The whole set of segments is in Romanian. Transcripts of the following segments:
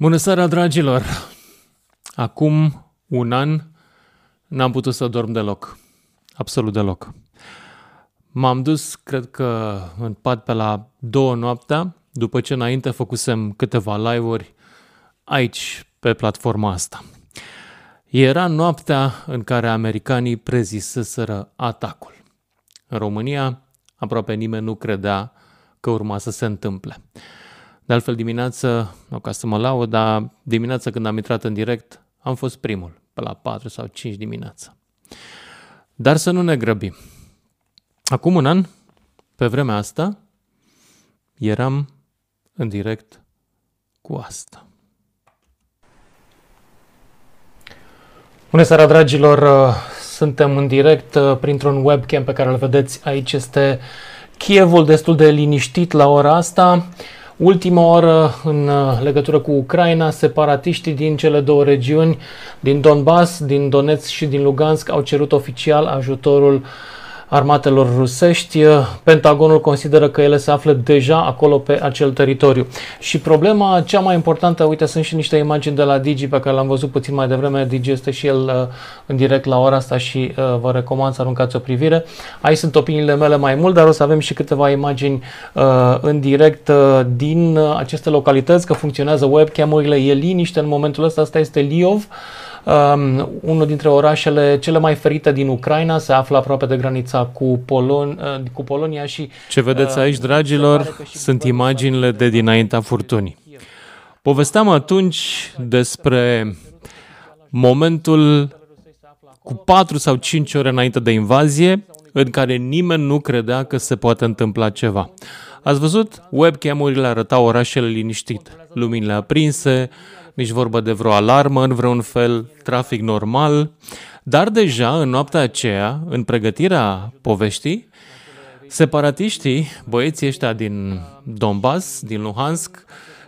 Bună seara, dragilor! Acum un an n-am putut să dorm deloc. Absolut deloc. M-am dus, cred că, în pat pe la două noaptea, după ce înainte făcusem câteva live-uri aici, pe platforma asta. Era noaptea în care americanii preziseseră atacul. În România, aproape nimeni nu credea că urma să se întâmple. De altfel, dimineață, nu ca să mă laud, dar dimineața când am intrat în direct, am fost primul, pe la 4 sau 5 dimineața. Dar să nu ne grăbim. Acum un an, pe vremea asta, eram în direct cu asta. Bună seara, dragilor! Suntem în direct uh, printr-un webcam pe care îl vedeți aici. Este Kievul destul de liniștit la ora asta. Ultima oră în uh, legătură cu Ucraina, separatiștii din cele două regiuni, din Donbass, din Donetsk și din Lugansk, au cerut oficial ajutorul uh, armatelor rusești. Pentagonul consideră că ele se află deja acolo pe acel teritoriu. Și problema cea mai importantă, uite, sunt și niște imagini de la Digi pe care l-am văzut puțin mai devreme. Digi este și el uh, în direct la ora asta și uh, vă recomand să aruncați o privire. Aici sunt opiniile mele mai mult, dar o să avem și câteva imagini uh, în direct din aceste localități, că funcționează webcam-urile, e liniște în momentul ăsta. Asta este Liov. Um, unul dintre orașele cele mai ferite din Ucraina se află aproape de granița cu, Polon, uh, cu Polonia și... Ce vedeți uh, aici, dragilor, sunt imaginile de dinaintea furtunii. Povesteam atunci despre momentul cu 4 sau 5 ore înainte de invazie, în care nimeni nu credea că se poate întâmpla ceva. Ați văzut? Webcam-urile arătau orașele liniștite, luminile aprinse, nici vorba de vreo alarmă în vreun fel, trafic normal, dar deja în noaptea aceea, în pregătirea poveștii, separatiștii, băieții ăștia din Donbass, din Luhansk,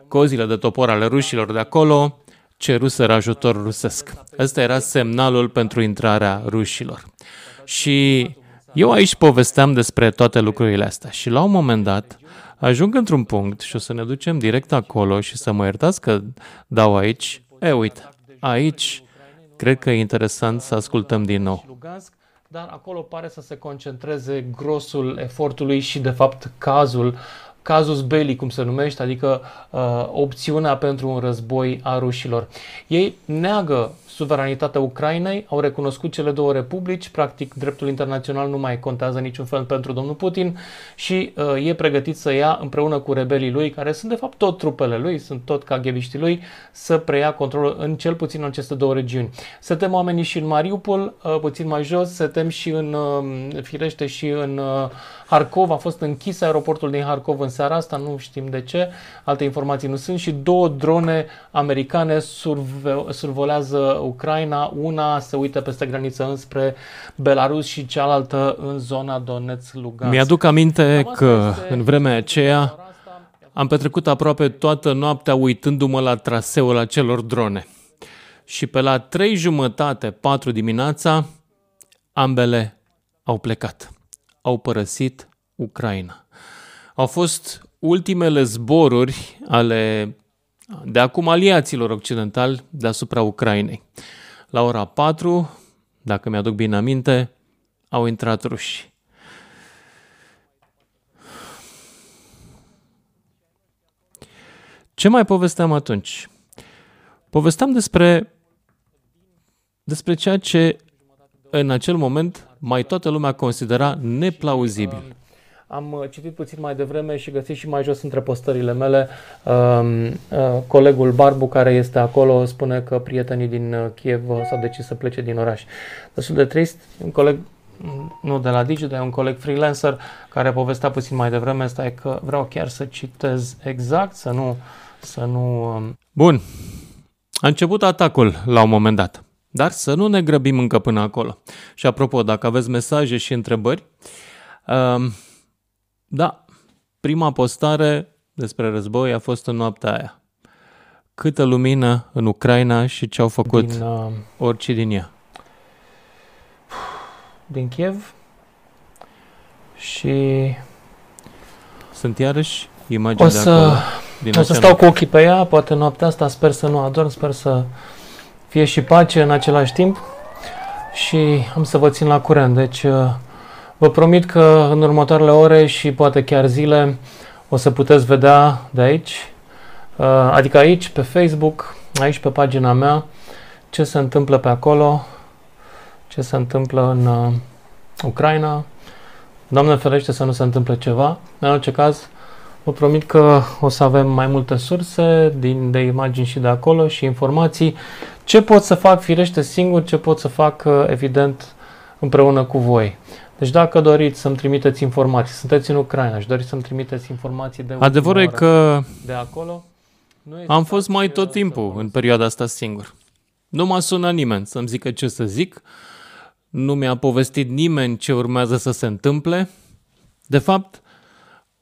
cozile de topor ale rușilor de acolo, ceruseră ajutor rusesc. Ăsta era semnalul pentru intrarea rușilor. Și eu aici povesteam despre toate lucrurile astea și la un moment dat ajung într-un punct și o să ne ducem direct acolo și să mă iertați că dau aici. E, uite, aici cred că e interesant să ascultăm din nou. Dar acolo pare să se concentreze grosul efortului și, de fapt, cazul cazus belli, cum se numește, adică uh, opțiunea pentru un război a rușilor. Ei neagă suveranitatea Ucrainei, au recunoscut cele două republici, practic dreptul internațional nu mai contează niciun fel pentru domnul Putin și uh, e pregătit să ia împreună cu rebelii lui, care sunt de fapt tot trupele lui, sunt tot kaghebiștii lui, să preia controlul în cel puțin în aceste două regiuni. Se tem oamenii și în Mariupol, uh, puțin mai jos, se tem și în, uh, firește și în uh, Harkov, a fost închis aeroportul din Harkov în seara asta, nu știm de ce, alte informații nu sunt și două drone americane surve- survolează Ucraina, una se uită peste graniță înspre Belarus și cealaltă în zona Donetsk-Lugansk. Mi-aduc aminte că în vremea aceea am petrecut aproape toată noaptea uitându-mă la traseul acelor drone. Și pe la trei jumătate, patru dimineața, ambele au plecat. Au părăsit Ucraina. Au fost ultimele zboruri ale de acum aliaților occidentali deasupra Ucrainei. La ora 4, dacă mi-aduc bine aminte, au intrat ruși. Ce mai povesteam atunci? Povesteam despre, despre ceea ce în acel moment mai toată lumea considera neplauzibil. Am uh, citit puțin mai devreme și găsit și mai jos între postările mele um, uh, colegul Barbu care este acolo spune că prietenii din uh, Kiev s-au decis să plece din oraș. Destul de trist, un coleg mm, nu de la Digi, dar un coleg freelancer care povestea puțin mai devreme, stai că vreau chiar să citez exact, să nu... Să nu um... Bun, a început atacul la un moment dat, dar să nu ne grăbim încă până acolo. Și apropo, dacă aveți mesaje și întrebări, um, da, prima postare despre război a fost în noaptea aia. Câtă lumină în Ucraina și ce au făcut din, uh, orice din ea. Din Kiev și sunt iarăși imagini o de să, acolo. din O să stau cu ochii pe ea, poate noaptea asta, sper să nu adorm, sper să fie și pace în același timp și am să vă țin la curent. Deci uh, vă promit că în următoarele ore și poate chiar zile o să puteți vedea de aici, uh, adică aici, pe Facebook, aici pe pagina mea, ce se întâmplă pe acolo, ce se întâmplă în uh, Ucraina. Doamne ferește să nu se întâmple ceva. În orice caz, vă promit că o să avem mai multe surse din, de imagini și de acolo și informații. Ce pot să fac firește singur, ce pot să fac uh, evident împreună cu voi. Deci dacă doriți să-mi trimiteți informații, sunteți în Ucraina și doriți să-mi trimiteți informații de Adevărul e că de acolo, am fost mai tot timpul în perioada asta singur. Nu m-a sunat nimeni să-mi zică ce să zic, nu mi-a povestit nimeni ce urmează să se întâmple. De fapt,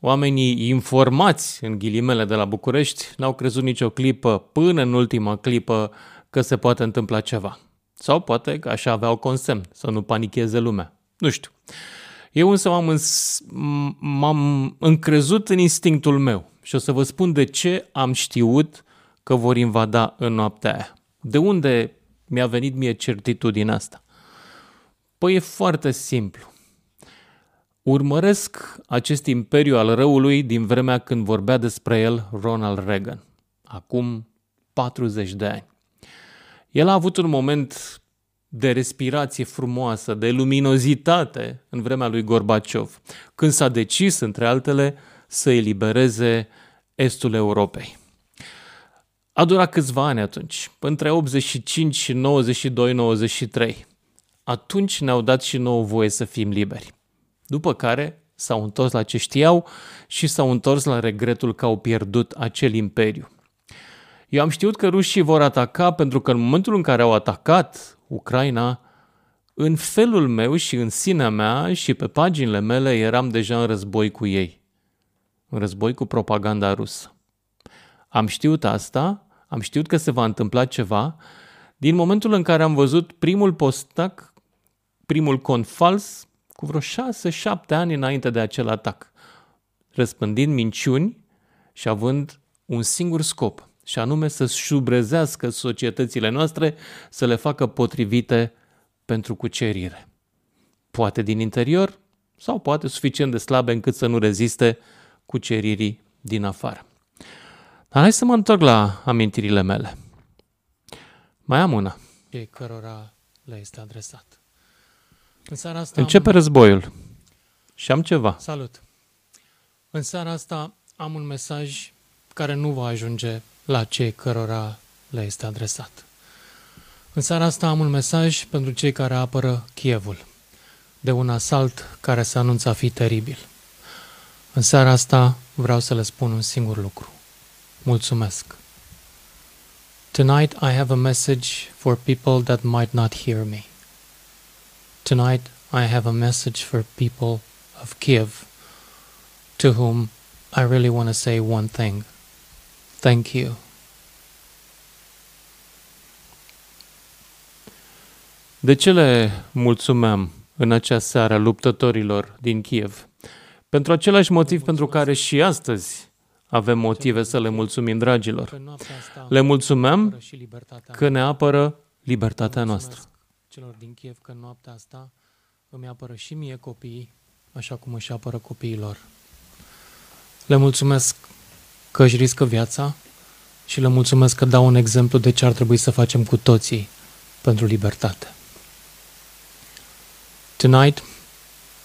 oamenii informați, în ghilimele de la București, n-au crezut nicio clipă până în ultima clipă că se poate întâmpla ceva. Sau poate că așa aveau consemn, să nu panicheze lumea. Nu știu. Eu însă m-am, îns- m-am încrezut în instinctul meu și o să vă spun de ce am știut că vor invada în noaptea aia. De unde mi-a venit mie certitudinea asta? Păi e foarte simplu. Urmăresc acest imperiu al răului din vremea când vorbea despre el Ronald Reagan, acum 40 de ani. El a avut un moment de respirație frumoasă, de luminozitate în vremea lui Gorbaciov, când s-a decis, între altele, să elibereze estul Europei. A durat câțiva ani atunci, între 85 și 92-93. Atunci ne-au dat și nouă voie să fim liberi. După care s-au întors la ce știau și s-au întors la regretul că au pierdut acel imperiu. Eu am știut că rușii vor ataca pentru că în momentul în care au atacat Ucraina, în felul meu și în sinea mea și pe paginile mele eram deja în război cu ei. În război cu propaganda rusă. Am știut asta, am știut că se va întâmpla ceva, din momentul în care am văzut primul postac, primul cont fals, cu vreo șase-șapte ani înainte de acel atac, răspândind minciuni și având un singur scop – și anume să șubrezească societățile noastre, să le facă potrivite pentru cucerire. Poate din interior sau poate suficient de slabe încât să nu reziste cuceririi din afară. Dar hai să mă întorc la amintirile mele. Mai am una. Cei cărora le este adresat. În seara asta Începe am... războiul. Și am ceva. Salut. În seara asta am un mesaj care nu va ajunge la cei cărora le este adresat. În seara asta am un mesaj pentru cei care apără Kievul, de un asalt care se anunță a fi teribil. În seara asta vreau să le spun un singur lucru. Mulțumesc. Tonight I have a message for people that might not hear me. Tonight I have a message for people of Kiev to whom I really want to say one thing. Thank you. De ce le mulțumeam în acea seară luptătorilor din Kiev? Pentru același motiv pentru care și astăzi avem motive să le mulțumim, dragilor. Le mulțumeam că ne apără libertatea noastră. Celor din Kiev că noaptea asta îmi apără și mie copiii, așa cum își apără copiilor. Le mulțumesc că își riscă viața și le mulțumesc că dau un exemplu de ce ar trebui să facem cu toții pentru libertate. Tonight,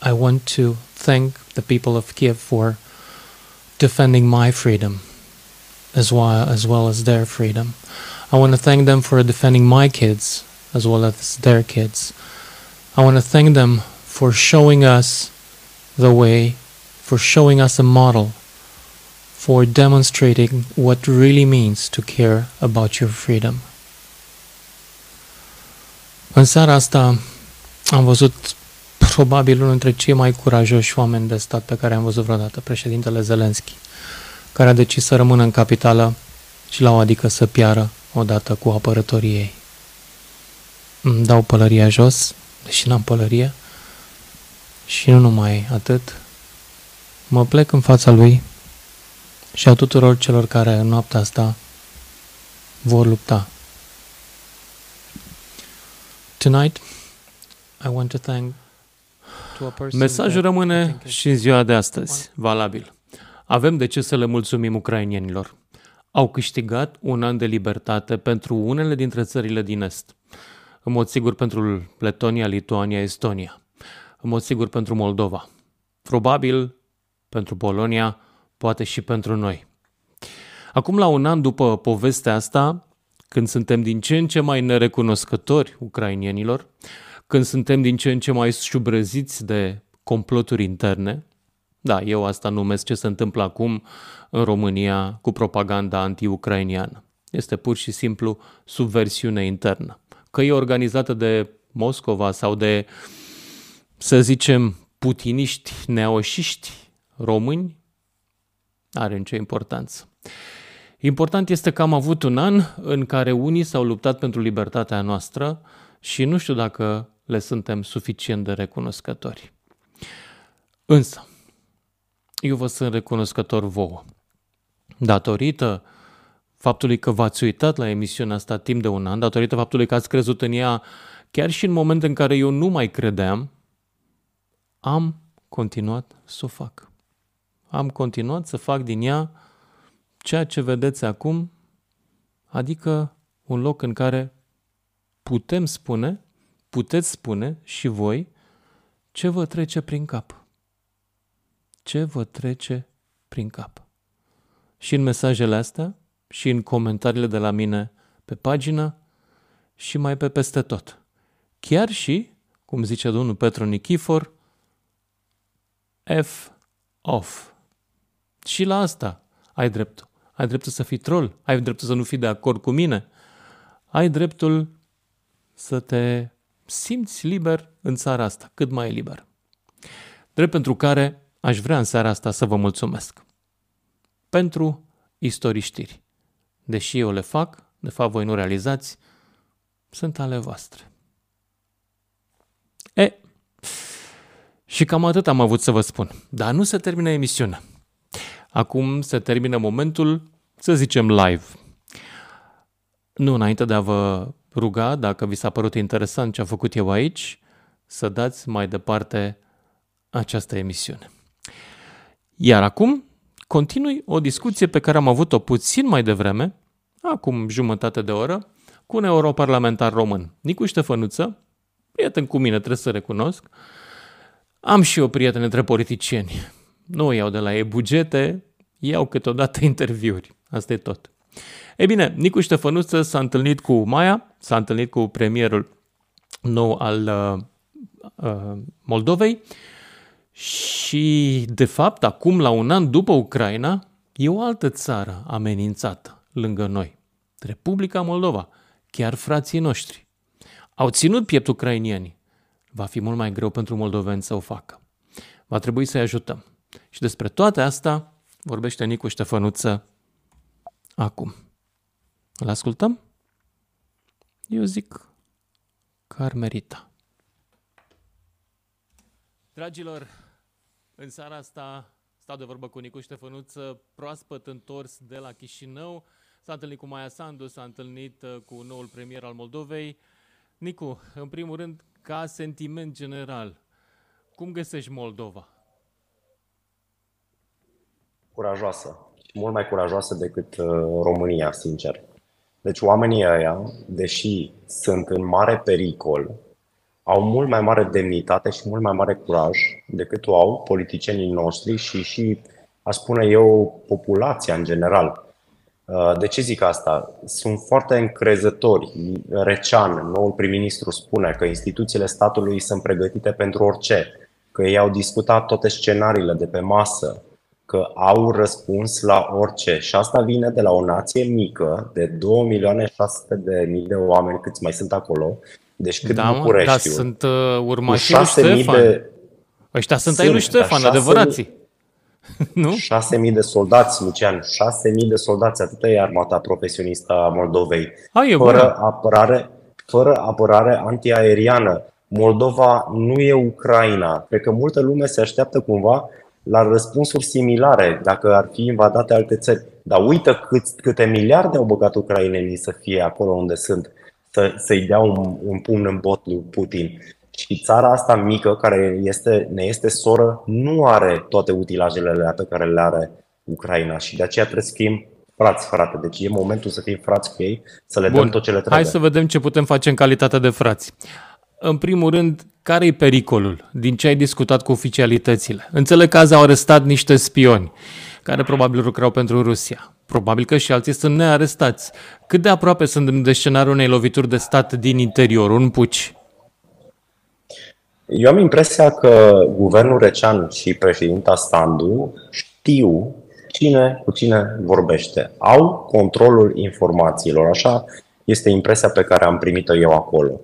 I want to thank the people of Kiev for defending my freedom as well, as well as their freedom. I want to thank them for defending my kids as well as their kids. I want to thank them for showing us the way, for showing us a model for demonstrating what really means to care about your freedom. În seara asta am văzut probabil unul dintre cei mai curajoși oameni de stat pe care am văzut vreodată, președintele Zelensky, care a decis să rămână în capitală și la o adică să piară odată cu apărătorii ei. Îmi dau pălăria jos, deși n-am pălărie, și nu numai atât, mă plec în fața lui și a tuturor celor care în noaptea asta vor lupta. Tonight, I want to thank Mesajul rămâne și în ziua de astăzi, valabil. Avem de ce să le mulțumim ucrainienilor. Au câștigat un an de libertate pentru unele dintre țările din Est. În mod sigur pentru Letonia, Lituania, Estonia. În mod sigur pentru Moldova. Probabil pentru Polonia, poate și pentru noi. Acum, la un an după povestea asta, când suntem din ce în ce mai nerecunoscători ucrainienilor, când suntem din ce în ce mai șubrăziți de comploturi interne, da, eu asta numesc ce se întâmplă acum în România cu propaganda anti-ucrainiană. Este pur și simplu subversiune internă. Că e organizată de Moscova sau de, să zicem, putiniști neoșiști români, are nicio importanță. Important este că am avut un an în care unii s-au luptat pentru libertatea noastră și nu știu dacă le suntem suficient de recunoscători. Însă, eu vă sunt recunoscător vouă. Datorită faptului că v-ați uitat la emisiunea asta timp de un an, datorită faptului că ați crezut în ea chiar și în momentul în care eu nu mai credeam, am continuat să o fac. Am continuat să fac din ea ceea ce vedeți acum, adică un loc în care putem spune, puteți spune și voi ce vă trece prin cap. Ce vă trece prin cap. Și în mesajele astea, și în comentariile de la mine pe pagină, și mai pe peste tot. Chiar și, cum zice domnul Petru Nichifor, F off. Și la asta ai dreptul. Ai dreptul să fii troll, ai dreptul să nu fii de acord cu mine, ai dreptul să te simți liber în țara asta, cât mai liber. Drept pentru care aș vrea în seara asta să vă mulțumesc. Pentru istoriștiri. Deși eu le fac, de fapt voi nu realizați, sunt ale voastre. E, și cam atât am avut să vă spun. Dar nu se termină emisiunea. Acum se termină momentul, să zicem, live. Nu înainte de a vă ruga, dacă vi s-a părut interesant ce am făcut eu aici, să dați mai departe această emisiune. Iar acum continui o discuție pe care am avut-o puțin mai devreme, acum jumătate de oră, cu un europarlamentar român, Nicu Ștefănuță, prieten cu mine, trebuie să recunosc. Am și eu prieteni între politicieni. Nu iau de la ei bugete, iau câteodată interviuri. Asta e tot. Ei bine, Nicu Ștefănuță s-a întâlnit cu Maia, s-a întâlnit cu premierul nou al uh, uh, Moldovei și, de fapt, acum, la un an după Ucraina, e o altă țară amenințată lângă noi. Republica Moldova, chiar frații noștri. Au ținut piept ucrainienii. Va fi mult mai greu pentru moldoveni să o facă. Va trebui să-i ajutăm. Și despre toate astea vorbește Nicu Ștefănuță acum. Îl ascultăm? Eu zic că ar merita. Dragilor, în seara asta stau de vorbă cu Nicu Ștefănuță, proaspăt întors de la Chișinău. S-a întâlnit cu Maia Sandu, s-a întâlnit uh, cu noul premier al Moldovei. Nicu, în primul rând, ca sentiment general, cum găsești Moldova? Curajoasă. Mult mai curajoasă decât uh, România, sincer. Deci oamenii ăia, deși sunt în mare pericol, au mult mai mare demnitate și mult mai mare curaj decât o au politicienii noștri și și, aș spune eu, populația în general. Uh, de ce zic asta? Sunt foarte încrezători. Recean, noul prim-ministru, spune că instituțiile statului sunt pregătite pentru orice, că ei au discutat toate scenariile de pe masă, că au răspuns la orice. Și asta vine de la o nație mică, de 2 milioane 600 de mii de oameni, câți mai sunt acolo, deci cât da, București. Da, sunt uh, urmașii lui Ștefan. De... Ăștia sunt, sunt ai lui Ștefan, 6... adevărații. nu? 6.000 de soldați, Lucian, 6.000 de soldați, atât e armata profesionistă a Moldovei. A, e fără, bună. apărare, fără apărare antiaeriană. Moldova nu e Ucraina. Cred că multă lume se așteaptă cumva la răspunsuri similare dacă ar fi invadate alte țări. Dar uită cât, câte miliarde au băgat ucrainenii să fie acolo unde sunt, să, să-i dea un, un pumn în bot lui Putin. Și țara asta mică, care este, ne este soră, nu are toate utilajele pe care le are Ucraina și de aceea trebuie să fim frați, frate. Deci e momentul să fim frați cu ei, să le Bun. dăm tot ce le trebuie. Hai să vedem ce putem face în calitate de frați. În primul rând, care e pericolul din ce ai discutat cu oficialitățile? Înțeleg că azi au arestat niște spioni care probabil lucrau pentru Rusia. Probabil că și alții sunt nearestați. Cât de aproape sunt de scenariul unei lovituri de stat din interior, un puci? Eu am impresia că guvernul Recean și președinta Standu știu cine cu cine vorbește. Au controlul informațiilor. Așa este impresia pe care am primit-o eu acolo.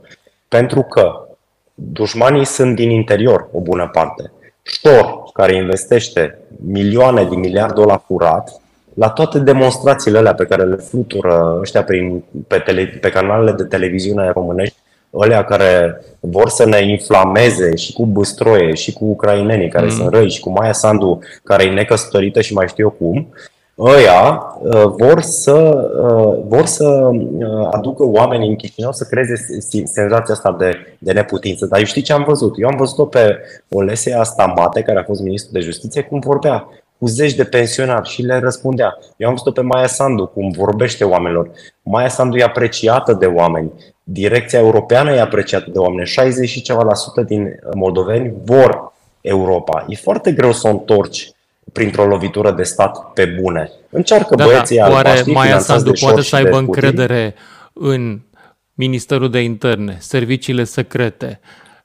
Pentru că dușmanii sunt din interior, o bună parte. Ștor, care investește milioane de miliarde la furat, la toate demonstrațiile alea pe care le flutură ăștia prin, pe, tele, pe canalele de televiziune românești, ălea care vor să ne inflameze și cu Băstroie și cu ucrainenii care mm. sunt răi și cu Maia Sandu care e necăsătorită și mai știu eu cum, ăia uh, vor să, uh, vor să uh, aducă oamenii în Chișinău să creeze senzația asta de, de neputință. Dar eu știi ce am văzut? Eu am văzut-o pe Olesia Astamate, care a fost ministru de justiție, cum vorbea cu zeci de pensionari și le răspundea. Eu am văzut-o pe Maia Sandu, cum vorbește oamenilor. Maia Sandu e apreciată de oameni. Direcția europeană e apreciată de oameni. 60 și ceva la sută din moldoveni vor Europa. E foarte greu să o întorci printr-o lovitură de stat pe bune. Încearcă da, băieții da. Oare Maia Sandu poate să aibă încredere în Ministerul de Interne, serviciile secrete,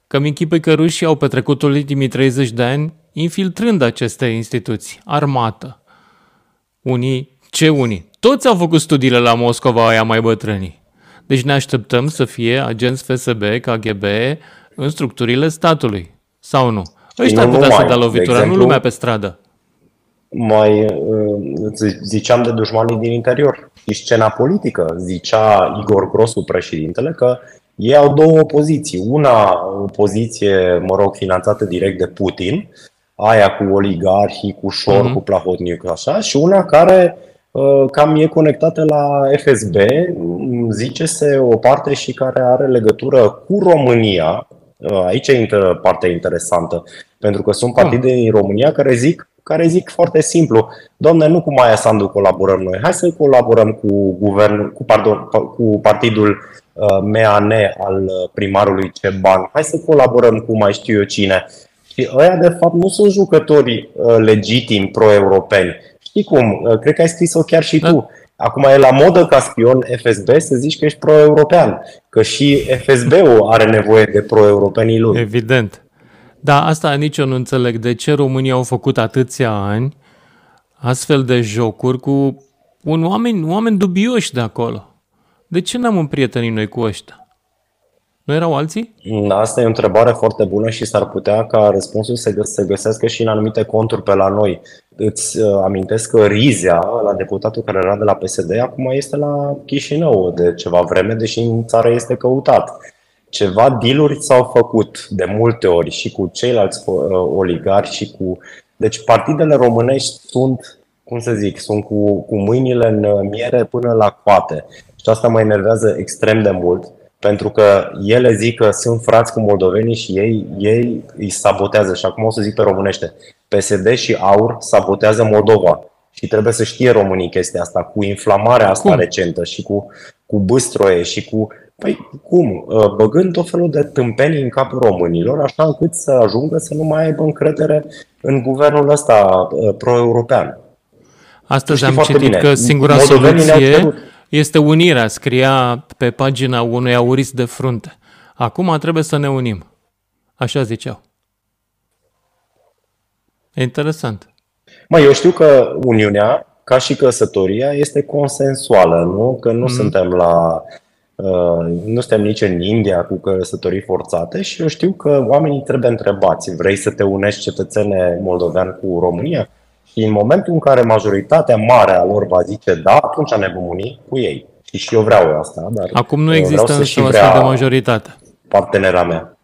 că mi închipui că rușii au petrecut ultimii 30 de ani infiltrând aceste instituții, armată. Unii, ce unii? Toți au făcut studiile la Moscova, aia mai bătrânii. Deci ne așteptăm să fie agenți FSB, KGB în structurile statului. Sau nu? Ăștia ar putea să dea lovitura, exemplu, nu lumea pe stradă mai uh, ziceam de dușmanii din interior. Și scena politică, zicea Igor Grosu, președintele, că ei au două opoziții. Una, o poziție, mă rog, finanțată direct de Putin, aia cu oligarhii, cu Șor, mm-hmm. cu Plahotniuc, așa, și una care uh, cam e conectată la FSB, zice-se o parte și care are legătură cu România. Uh, aici intră partea interesantă, pentru că sunt partide din România care zic care zic foarte simplu, domne, nu cu Maia Sandu colaborăm noi, hai să colaborăm cu guvernul, cu, pardon, cu partidul uh, MAN al uh, primarului Ceban, hai să colaborăm cu mai știu eu cine. Și ăia, de fapt, nu sunt jucători uh, legitimi pro-europeni. Știi cum? Uh, cred că ai scris-o chiar și da. tu. Acum e la modă ca spion FSB să zici că ești pro-european, că și FSB-ul are nevoie de pro-europenii lui. Evident. Da, asta nici eu nu înțeleg de ce România au făcut atâția ani astfel de jocuri cu un oameni, oameni dubioși de acolo. De ce n-am împrietenit noi cu ăștia? Nu erau alții? Asta e o întrebare foarte bună și s-ar putea ca răspunsul să se găsească și în anumite conturi pe la noi. Îți uh, amintesc că Rizea, la deputatul care era de la PSD, acum este la Chișinău de ceva vreme, deși în țară este căutat ceva dealuri s-au făcut de multe ori și cu ceilalți uh, oligari și cu... Deci partidele românești sunt, cum să zic, sunt cu, cu mâinile în miere până la coate. Și asta mă enervează extrem de mult, pentru că ele zic că sunt frați cu moldovenii și ei, ei îi sabotează. Și acum o să zic pe românește. PSD și AUR sabotează Moldova. Și trebuie să știe românii chestia asta, cu inflamarea asta Cum? recentă și cu, cu băstroie și cu Păi cum? Uh, băgând tot felul de tâmpenii în capul românilor, așa încât să ajungă să nu mai aibă încredere în guvernul ăsta uh, pro-european. Astăzi am citit bine. că singura soluție este unirea, scria pe pagina unui aurist de frunte. Acum trebuie să ne unim. Așa ziceau. E interesant. Mă, eu știu că Uniunea, ca și căsătoria, este consensuală, nu? Că nu mm. suntem la Uh, nu suntem nici în India cu căsătorii forțate și eu știu că oamenii trebuie întrebați, vrei să te unești cetățene moldovean cu România? Și în momentul în care majoritatea mare a lor va zice da, atunci ne vom uni cu ei. Și și eu vreau asta, dar Acum nu există însă o astfel de majoritate. Partenera mea.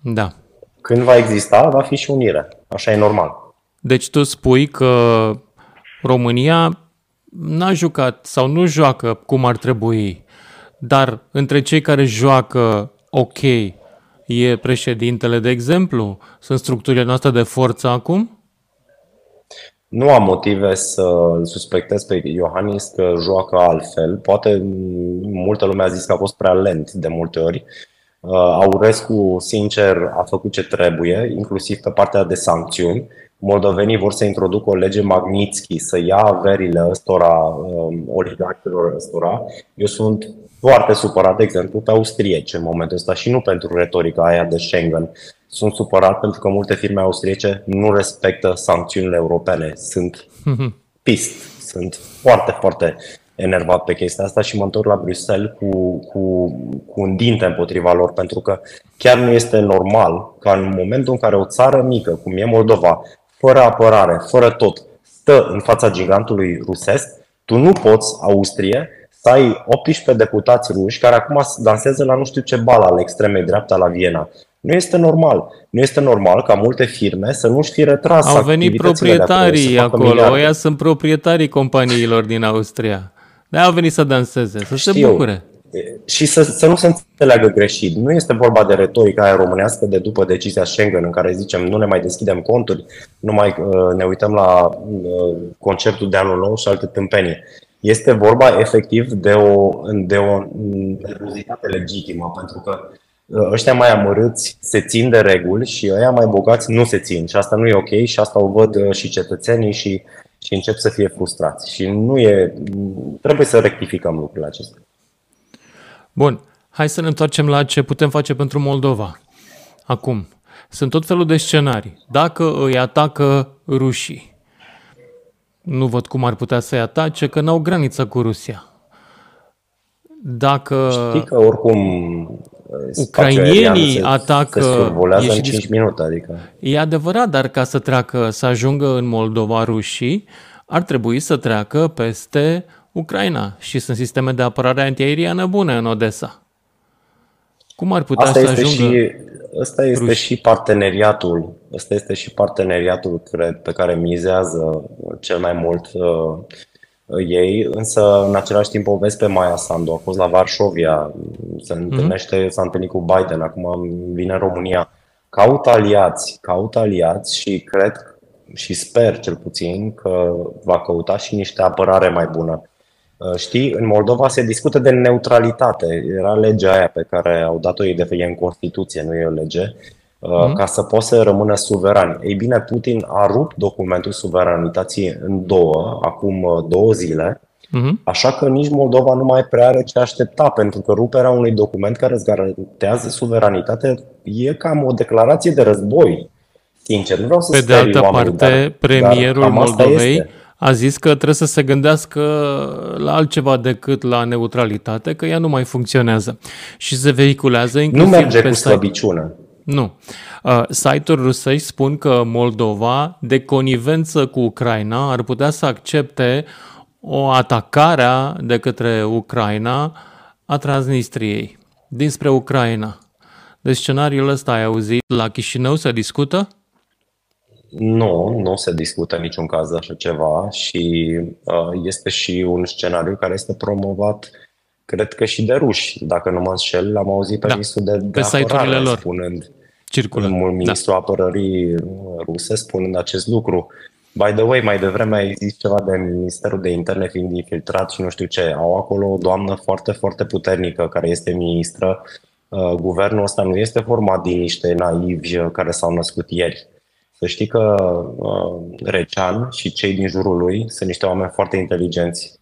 Da. Când va exista, va fi și unire. Așa e normal. Deci tu spui că România n-a jucat sau nu joacă cum ar trebui, dar între cei care joacă ok e președintele, de exemplu? Sunt structurile noastre de forță acum? Nu am motive să suspectez pe Iohannis că joacă altfel. Poate multă lume a zis că a fost prea lent de multe ori. Uh, Aurescu, sincer, a făcut ce trebuie, inclusiv pe partea de sancțiuni. Moldovenii vor să introducă o lege Magnitsky, să ia averile ăstora, um, oligarhilor ăstora. Eu sunt foarte supărat, de exemplu, pe austrieci în momentul ăsta și nu pentru retorica aia de Schengen. Sunt supărat pentru că multe firme austriece nu respectă sancțiunile europene. Sunt pist, sunt foarte, foarte enervat pe chestia asta și mă întorc la Bruxelles cu, cu, cu un dinte împotriva lor, pentru că chiar nu este normal ca în momentul în care o țară mică, cum e Moldova, fără apărare, fără tot, stă în fața gigantului rusesc, tu nu poți, Austrie, să ai 18 deputați ruși care acum dansează la nu știu ce bal al extremei dreapta la Viena. Nu este normal. Nu este normal ca multe firme să nu-și fi retras Au venit proprietarii acolo, ăia sunt proprietarii companiilor din Austria. de au venit să danseze, să Știu. se bucure. Și să, să nu se înțeleagă greșit. Nu este vorba de retorica aia românească de după decizia Schengen în care zicem nu ne mai deschidem conturi, nu mai uh, ne uităm la uh, concertul de anul nou și alte tâmpenii. Este vorba efectiv de o, de o nervozitate legitimă, pentru că uh, ăștia mai amărâți se țin de reguli și ăia mai bogați nu se țin. Și asta nu e ok și asta o văd uh, și cetățenii și, și încep să fie frustrați. Și nu e. Trebuie să rectificăm lucrurile acestea. Bun. Hai să ne întoarcem la ce putem face pentru Moldova. Acum, sunt tot felul de scenarii. Dacă îi atacă rușii, nu văd cum ar putea să-i atace, că n-au graniță cu Rusia. Dacă Știi că oricum ucrainienii atacă... Se în 5 minute, adică... E adevărat, dar ca să treacă, să ajungă în Moldova rușii, ar trebui să treacă peste Ucraina și sunt sisteme de apărare antiaeriană bune în Odessa. Cum ar putea Asta să ajungă și, Asta este ruși? și parteneriatul, asta este și parteneriatul, cred, pe care mizează cel mai mult uh, ei, însă în același timp o vezi pe Maia Sandu, a fost la Varșovia, se mhm. întâlnește, mm-hmm. s-a întâlnit cu Biden, acum vine în România. Caut aliați, caut aliați și cred și sper cel puțin că va căuta și niște apărare mai bună. Uh, știi, în Moldova se discută de neutralitate. Era legea aia pe care au dat-o ei de fe în Constituție, nu e o lege, mm. ca să poată să rămână suverani. Ei bine, Putin a rupt documentul suveranității în două, acum uh, două zile, mm-hmm. așa că nici Moldova nu mai prea are ce aștepta, pentru că ruperea unui document care îți garantează suveranitate e cam o declarație de război. Sincer, nu vreau să Pe de altă oamenii, parte, dar, premierul dar Moldovei a zis că trebuie să se gândească la altceva decât la neutralitate, că ea nu mai funcționează. Și se vehiculează inclusiv Nu merge pe cu slăbiciune. Nu. Uh, site-uri rusești spun că Moldova, de conivență cu Ucraina, ar putea să accepte o atacare de către Ucraina a Transnistriei, dinspre Ucraina. Deci scenariul ăsta ai auzit, la Chișinău se discută? Nu, nu se discută niciun caz de așa ceva și uh, este și un scenariu care este promovat, cred că și de ruși. Dacă nu mă înșel, l-am auzit pe da. ministrul de, de pe apărare lor. spunând, Circulă. ministrul da. apărării ruse spunând acest lucru. By the way, mai devreme ai zis ceva de Ministerul de Interne fiind infiltrat și nu știu ce. Au acolo o doamnă foarte, foarte puternică care este ministră. Uh, guvernul ăsta nu este format din niște naivi care s-au născut ieri să știi că uh, Recean și cei din jurul lui sunt niște oameni foarte inteligenți,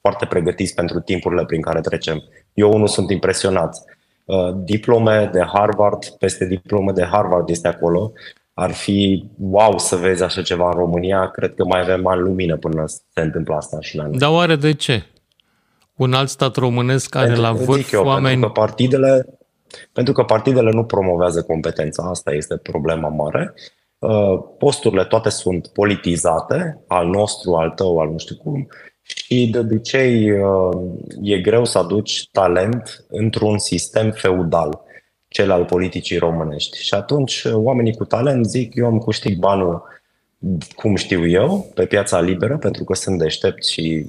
foarte pregătiți pentru timpurile prin care trecem. Eu nu sunt impresionat. Uh, diplome de Harvard, peste diplome de Harvard este acolo. Ar fi wow să vezi așa ceva în România. Cred că mai avem ani lumină până se întâmplă asta și la noi. Dar oare de ce? Un alt stat românesc are la vârf eu, oameni... Pentru că partidele pentru că partidele nu promovează competența, asta este problema mare Uh, posturile toate sunt politizate, al nostru, al tău, al nu știu cum, și de obicei uh, e greu să aduci talent într-un sistem feudal, cel al politicii românești. Și atunci uh, oamenii cu talent zic, eu îmi câștig banul cum știu eu, pe piața liberă, pentru că sunt deștept și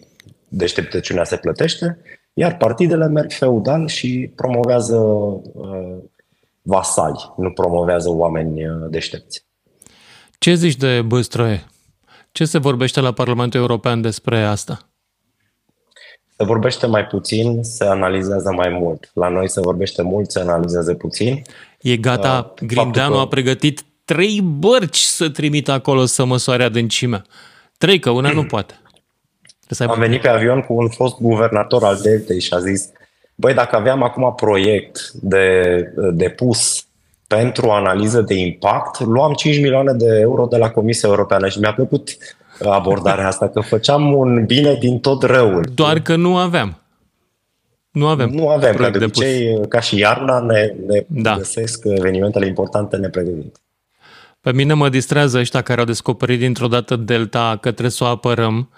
deșteptăciunea se plătește, iar partidele merg feudal și promovează uh, vasali, nu promovează oameni uh, deștepți. Ce zici de Băstroie? Ce se vorbește la Parlamentul European despre asta? Se vorbește mai puțin, se analizează mai mult. La noi se vorbește mult, se analizează puțin. E gata, uh, Grindeanu că... a pregătit trei bărci să trimită acolo să măsoare adâncimea. Trei, că una nu poate. Am venit pe avion cu un fost guvernator al Deltei și a zis băi, dacă aveam acum proiect de depus pentru analiză de impact, luam 5 milioane de euro de la Comisia Europeană și mi-a plăcut abordarea asta, că făceam un bine din tot răul. Doar că nu aveam. Nu avem. Nu avem, că de obicei, ca și iarna, ne, ne da. găsesc evenimentele importante nepregătite. Pe mine mă distrează ăștia care au descoperit dintr-o dată Delta că trebuie să o apărăm,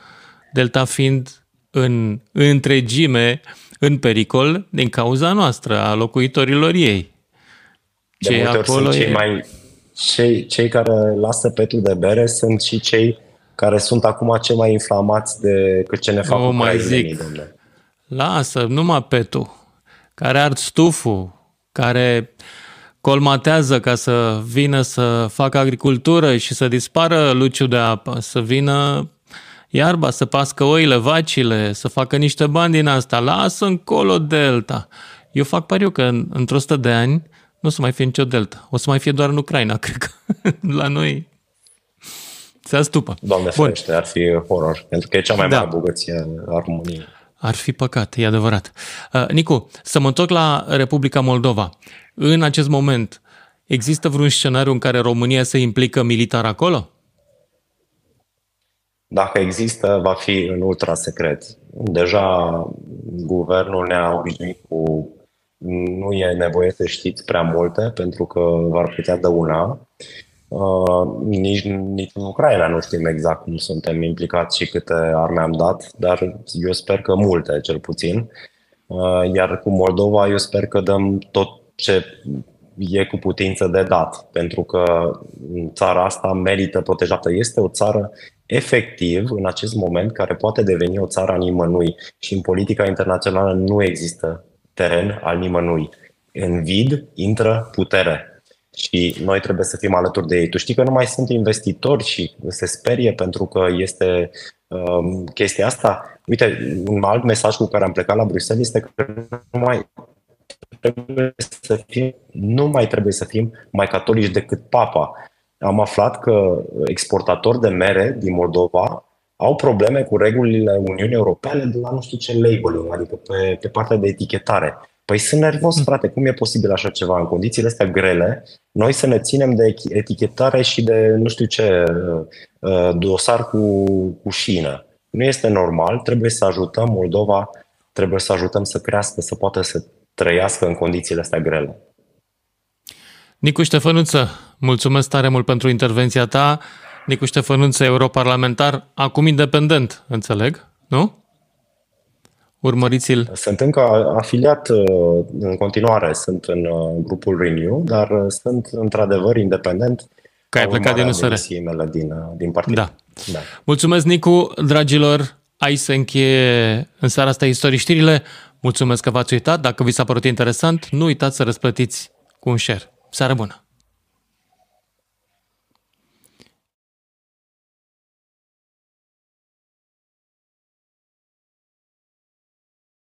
Delta fiind în întregime în pericol din cauza noastră, a locuitorilor ei. De multe ori sunt cei, e... mai, cei, cei care lasă petul de bere sunt și cei care sunt acum cei mai inflamați decât ce ne fac nu mai zic. Domnule. Lasă, numai petul, care ard stuful, care colmatează ca să vină să facă agricultură și să dispară luciul de apă, să vină iarba, să pască oile, vacile, să facă niște bani din asta. Lasă încolo delta. Eu fac pariu că în, într-o sută de ani nu o să mai fie nicio delta. O să mai fie doar în Ucraina, cred că. La noi se astupă. Doamne Bun. ferește, ar fi horror, pentru că e cea mai da. mare bogăție a României. Ar fi păcat, e adevărat. Uh, Nicu, să mă întorc la Republica Moldova. În acest moment, există vreun scenariu în care România se implică militar acolo? Dacă există, va fi în ultra secret. Deja guvernul ne-a obișnuit cu nu e nevoie să știți prea multe pentru că v-ar putea dăuna. Uh, nici, nici în Ucraina nu știm exact cum suntem implicați și câte arme am dat, dar eu sper că multe, cel puțin. Uh, iar cu Moldova, eu sper că dăm tot ce e cu putință de dat, pentru că țara asta merită protejată. Este o țară efectiv, în acest moment, care poate deveni o țară a nimănui și în politica internațională nu există teren al nimănui. În vid intră putere și noi trebuie să fim alături de ei. Tu știi că nu mai sunt investitori și se sperie pentru că este um, chestia asta. Uite, un alt mesaj cu care am plecat la Bruxelles este că nu mai trebuie să fim, nu mai trebuie să fim mai catolici decât papa. Am aflat că exportatori de mere din Moldova au probleme cu regulile Uniunii Europene de la nu știu ce labeling, adică pe, pe partea de etichetare. Păi sunt nervos, hmm. frate, cum e posibil așa ceva în condițiile astea grele? Noi să ne ținem de etichetare și de nu știu ce uh, dosar cu, cu șină. Nu este normal, trebuie să ajutăm Moldova, trebuie să ajutăm să crească, să poată să trăiască în condițiile astea grele. Nicu Ștefănuță, mulțumesc tare mult pentru intervenția ta. Nicu Ștefănuță, europarlamentar, acum independent, înțeleg, nu? Urmăriți-l. Sunt încă afiliat uh, în continuare, sunt în uh, grupul Renew, dar uh, sunt într-adevăr independent. Că ai plecat din USR. din, din partid. Da. da. Mulțumesc, Nicu, dragilor. Ai să încheie în seara asta istorii știrile. Mulțumesc că v-ați uitat. Dacă vi s-a părut interesant, nu uitați să răsplătiți cu un share. Seară bună!